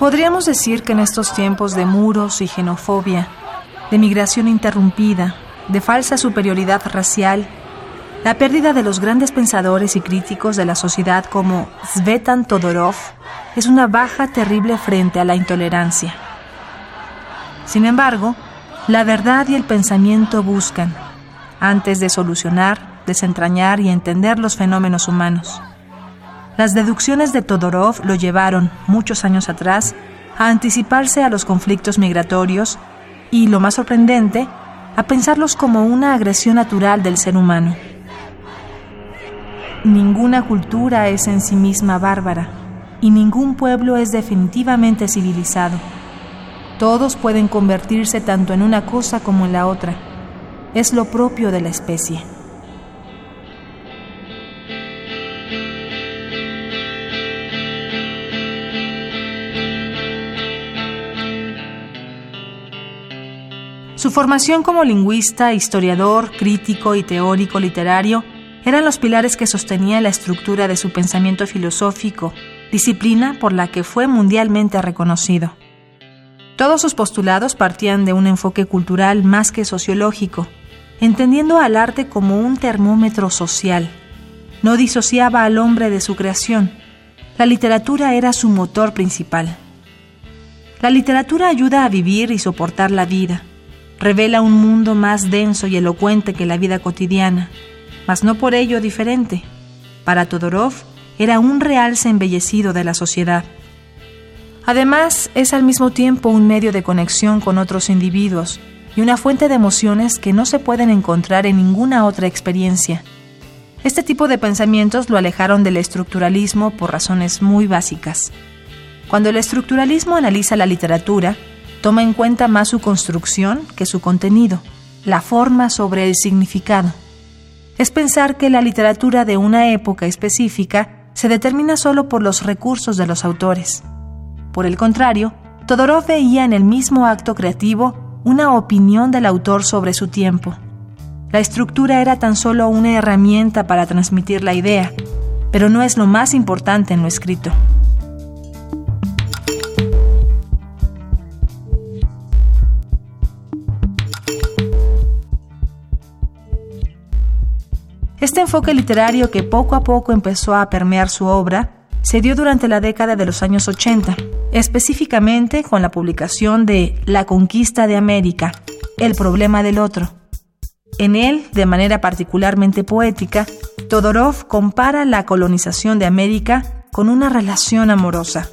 Podríamos decir que en estos tiempos de muros y xenofobia, de migración interrumpida, de falsa superioridad racial, la pérdida de los grandes pensadores y críticos de la sociedad como Svetan Todorov es una baja terrible frente a la intolerancia. Sin embargo, la verdad y el pensamiento buscan, antes de solucionar, desentrañar y entender los fenómenos humanos. Las deducciones de Todorov lo llevaron, muchos años atrás, a anticiparse a los conflictos migratorios y, lo más sorprendente, a pensarlos como una agresión natural del ser humano. Ninguna cultura es en sí misma bárbara y ningún pueblo es definitivamente civilizado. Todos pueden convertirse tanto en una cosa como en la otra. Es lo propio de la especie. Su formación como lingüista, historiador, crítico y teórico literario eran los pilares que sostenían la estructura de su pensamiento filosófico, disciplina por la que fue mundialmente reconocido. Todos sus postulados partían de un enfoque cultural más que sociológico, entendiendo al arte como un termómetro social. No disociaba al hombre de su creación. La literatura era su motor principal. La literatura ayuda a vivir y soportar la vida revela un mundo más denso y elocuente que la vida cotidiana, mas no por ello diferente. Para Todorov era un realce embellecido de la sociedad. Además, es al mismo tiempo un medio de conexión con otros individuos y una fuente de emociones que no se pueden encontrar en ninguna otra experiencia. Este tipo de pensamientos lo alejaron del estructuralismo por razones muy básicas. Cuando el estructuralismo analiza la literatura, toma en cuenta más su construcción que su contenido, la forma sobre el significado. Es pensar que la literatura de una época específica se determina solo por los recursos de los autores. Por el contrario, Todorov veía en el mismo acto creativo una opinión del autor sobre su tiempo. La estructura era tan solo una herramienta para transmitir la idea, pero no es lo más importante en lo escrito. Este enfoque literario que poco a poco empezó a permear su obra se dio durante la década de los años 80, específicamente con la publicación de La conquista de América, El problema del otro. En él, de manera particularmente poética, Todorov compara la colonización de América con una relación amorosa.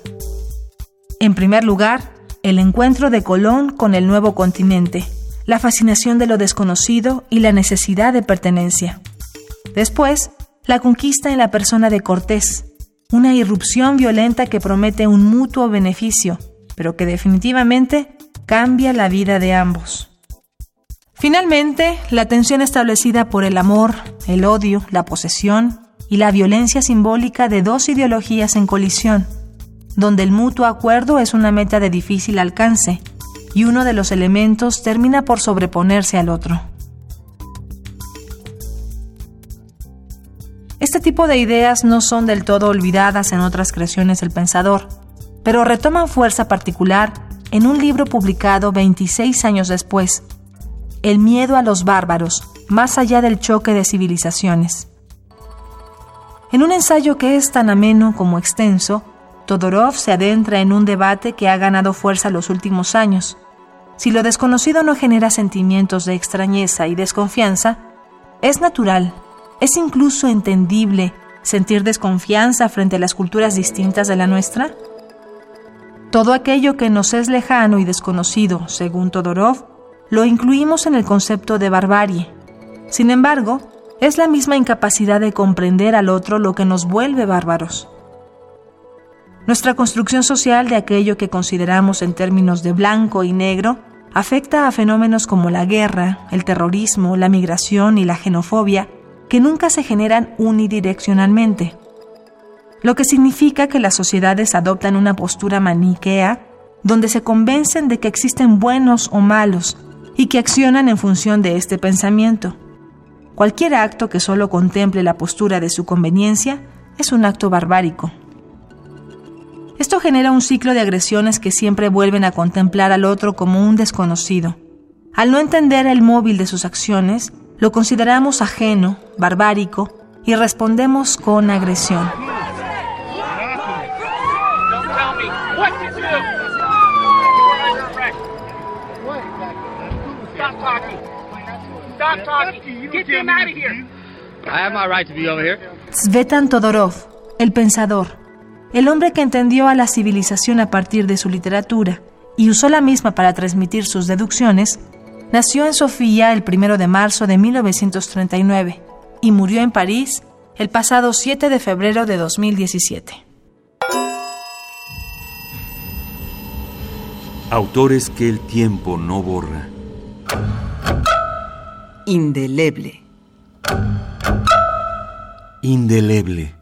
En primer lugar, el encuentro de Colón con el nuevo continente, la fascinación de lo desconocido y la necesidad de pertenencia. Después, la conquista en la persona de Cortés, una irrupción violenta que promete un mutuo beneficio, pero que definitivamente cambia la vida de ambos. Finalmente, la tensión establecida por el amor, el odio, la posesión y la violencia simbólica de dos ideologías en colisión, donde el mutuo acuerdo es una meta de difícil alcance y uno de los elementos termina por sobreponerse al otro. Este tipo de ideas no son del todo olvidadas en otras creaciones del pensador, pero retoman fuerza particular en un libro publicado 26 años después, El miedo a los bárbaros, más allá del choque de civilizaciones. En un ensayo que es tan ameno como extenso, Todorov se adentra en un debate que ha ganado fuerza los últimos años. Si lo desconocido no genera sentimientos de extrañeza y desconfianza, es natural ¿Es incluso entendible sentir desconfianza frente a las culturas distintas de la nuestra? Todo aquello que nos es lejano y desconocido, según Todorov, lo incluimos en el concepto de barbarie. Sin embargo, es la misma incapacidad de comprender al otro lo que nos vuelve bárbaros. Nuestra construcción social de aquello que consideramos en términos de blanco y negro afecta a fenómenos como la guerra, el terrorismo, la migración y la xenofobia, que nunca se generan unidireccionalmente, lo que significa que las sociedades adoptan una postura maniquea donde se convencen de que existen buenos o malos y que accionan en función de este pensamiento. Cualquier acto que solo contemple la postura de su conveniencia es un acto barbárico. Esto genera un ciclo de agresiones que siempre vuelven a contemplar al otro como un desconocido. Al no entender el móvil de sus acciones, lo consideramos ajeno, barbárico, y respondemos con agresión. Svetan Todorov, el pensador, el hombre que entendió a la civilización a partir de su literatura y usó la misma para transmitir sus deducciones, nació en Sofía el 1 de marzo de 1939 y murió en París el pasado 7 de febrero de 2017. Autores que el tiempo no borra. Indeleble. Indeleble.